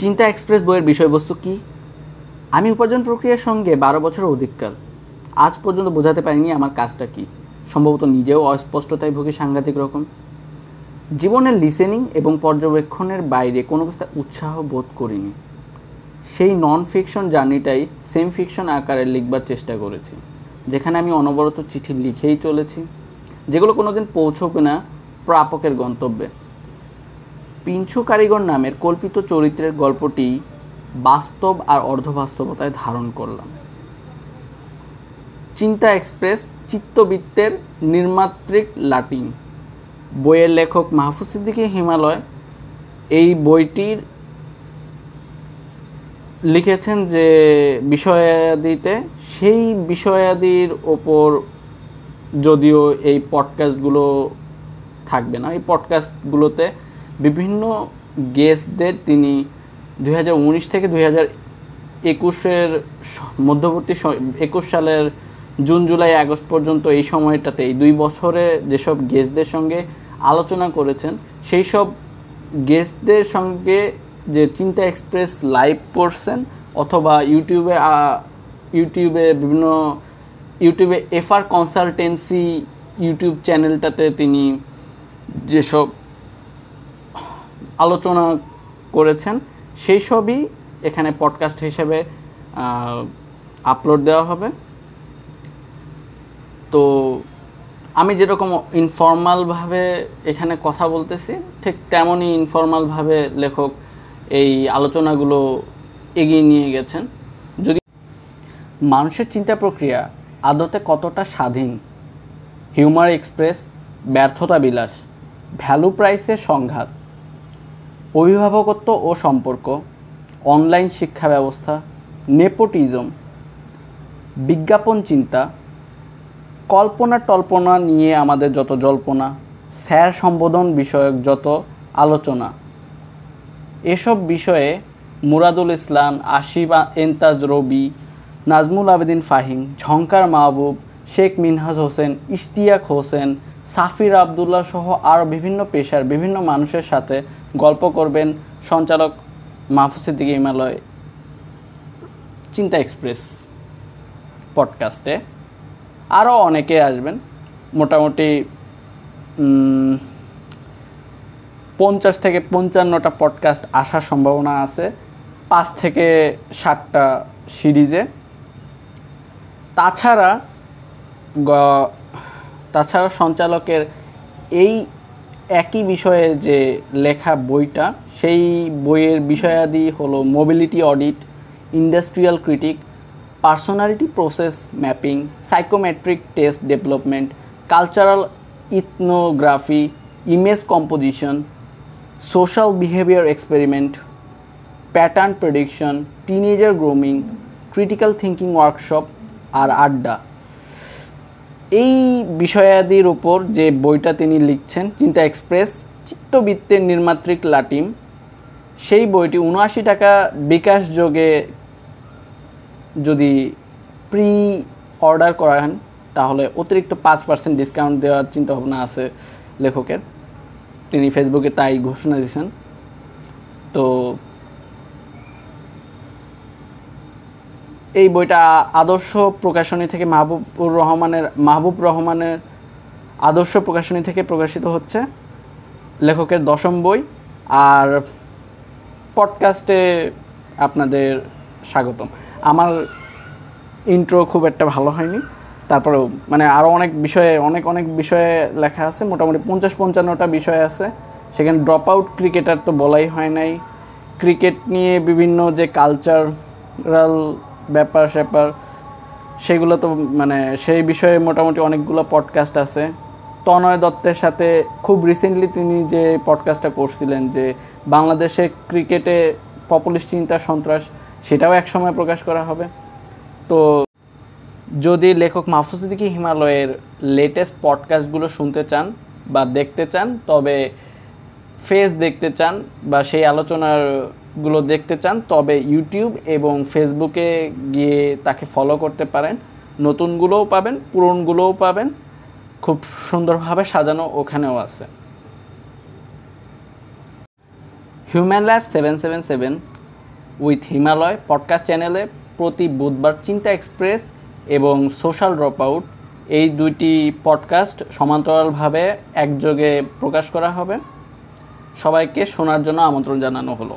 চিন্তা এক্সপ্রেস বইয়ের বিষয়বস্তু কি? আমি উপার্জন প্রক্রিয়ার সঙ্গে বারো বছরের অধিককাল। আজ পর্যন্ত বোঝাতে পারিনি আমার কাজটা কি। সম্ভবত নিজেও অস্পষ্টতায় ভুগি সাংঘাতিক রকম। জীবনের লিসেনিং এবং পর্যবেক্ষণের বাইরে কোনো কিছুতে উৎসাহ বোধ করিনি। সেই নন ফিকশন জার্নিটাই সেম ফিকশন আকারে লিখবার চেষ্টা করেছি, যেখানে আমি অনবরত চিঠি লিখেই চলেছি, যেগুলো কোনোদিন পৌঁছবে না প্রাপকের গন্তব্যে। পিঞ্ছু কারিগর নামের কল্পিত চরিত্রের গল্পটি বাস্তব আর অর্ধবাস্তবতায় ধারণ করলাম। চিন্তা এক্সপ্রেস চিত্তবৃত্তের নির্মাত্রিক লাটিন। বইয়ের লেখক মাহফুজ সিদ্দিকী হিমালয় এই বইটির লিখেছেন যে বিষয়াদিতে, সেই বিষয়াদির ওপর যদিও এই পডকাস্টগুলো থাকবে না, এই পডকাস্টগুলোতে বিভিন্ন গেস্টদের তিনি দুই হাজার উনিশ থেকে দুই একুশের মধ্যবর্তী একুশ সালের জুন, জুলাই, আগস্ট পর্যন্ত এই সময়টাতে এই দুই বছরে যেসব গেস্টদের সঙ্গে আলোচনা করেছেন, সেই সব গেস্টদের সঙ্গে যে চিন্তা এক্সপ্রেস লাইভ করছেন অথবা ইউটিউবে ইউটিউবে বিভিন্ন, ইউটিউবে এফআর কনসালটেন্সি ইউটিউব চ্যানেলটাতে তিনি যেসব আলোচনা করেছেন, সেই সবই এখানে পডকাস্ট হিসেবে আপলোড দেওয়া হবে। তো আমি যেরকম ইনফর্মালভাবে এখানে কথা বলতেছি, ঠিক তেমনই ইনফর্মালভাবে লেখক এই আলোচনাগুলো এগিয়ে নিয়ে গেছেন। যদি মানুষের চিন্তা প্রক্রিয়া আদতে কতটা স্বাধীন? হিউমার এক্সপ্রেস ব্যর্থতা বিলাস ভ্যালু প্রাইসের সংঘাত অভিভাবকত্ব ও সম্পর্ক, অনলাইন শিক্ষা ব্যবস্থা, নেপোটিজম, বিজ্ঞাপন চিন্তা, কল্পনা টল্পনা নিয়ে আমাদের যত জল্পনা, স্যার সম্বোধন বিষয়ক যত আলোচনা, এসব বিষয়ে মুরাদুল ইসলাম আশিব এন্তাজ রবি, নাজমুল আবেদিন ফাহিম ঝঙ্কার মাহবুব, শেখ মিনহাজ হোসেন, ইশতিয়াক হোসেন সাফির আবদুল্লাহ সহ আরও বিভিন্ন পেশার বিভিন্ন মানুষের সাথে গল্প করবেন সঞ্চালক মাহফুসিদ্দিক হিমালয় চিন্তা এক্সপ্রেস পডকাস্টে। আরও অনেকে আসবেন, মোটামুটি পঞ্চাশ থেকে পঞ্চান্নটা পডকাস্ট আসার সম্ভাবনা আছে, পাঁচ থেকে ষাটটা সিরিজে। তাছাড়া তাছাড়া সঞ্চালকের এই একই বিষয়ে যে লেখা বইটা, সেই বইয়ের বিষয়াদি হলো mobility audit industrial critic personality process mapping psychometric test development cultural ethnography image composition social behaviour experiment pattern prediction teenager grooming critical thinking workshop আর আড্ডা। এই বিষয়াদির ওপর যে বইটা তিনি লিখছেন, চিন্তা এক্সপ্রেস, চিত্তবৃত্তের নির্মাত্রিক লাটিম, সেই বইটি উনআশি টাকা বিকাশ যোগে যদি প্রি অর্ডার করা করান তাহলে অতিরিক্ত পাঁচ পার্সেন্ট ডিসকাউন্ট দেওয়ার চিন্তাভাবনা আছে লেখকের। তিনি ফেসবুকে তাই ঘোষণা দিয়েছেন। তো এই বইটা আদর্শ প্রকাশনী থেকে মাহবুবুর রহমানের, মাহবুব রহমানের আদর্শ প্রকাশনী থেকে প্রকাশিত হচ্ছে। লেখকের দশম বই। আর পডকাস্টে আপনাদের স্বাগতম। আমার ইন্ট্রো খুব একটা ভালো হয়নি। তারপরেও মানে আরও অনেক বিষয়ে, অনেক অনেক বিষয়ে লেখা আছে। মোটামুটি পঞ্চাশ পঞ্চান্নটা বিষয় আছে। সেখানে ড্রপ আউট ক্রিকেটার তো বলাই হয় নাই। ক্রিকেট নিয়ে বিভিন্ন যে কালচারাল ব্যাপার স্যাপার, সেগুলো তো মানে সেই বিষয়ে মোটামুটি অনেকগুলো পডকাস্ট আছে। তনয় দত্তের সাথে খুব রিসেন্টলি তিনি যে পডকাস্টটা করছিলেন যে বাংলাদেশে ক্রিকেটে পপুলিস্ট চিন্তা সন্ত্রাস, সেটাও এক সময় প্রকাশ করা হবে। তো যদি লেখক মাহফুজ হিমালয়ের লেটেস্ট পডকাস্টগুলো শুনতে চান বা দেখতে চান, তবে ফেস দেখতে চান বা সেই আলোচনারগুলো দেখতে চান, তবে ইউটিউব এবং ফেসবুকে গিয়ে তাকে ফলো করতে পারেন। নতুনগুলোও পাবেন, পুরনগুলোও পাবেন। খুব সুন্দরভাবে সাজানো ওখানেও আছে। Human life seven seven seven with Himalaya podcast চ্যানেলে প্রতি বুধবার চিন্তা এক্সপ্রেস এবং সোশ্যাল ড্রপ আউট এই দুইটি পডকাস্ট সমান্তরালভাবে একযোগে প্রকাশ করা হবে। সবাইকে শোনার জন্য আমন্ত্রণ জানানো হলো।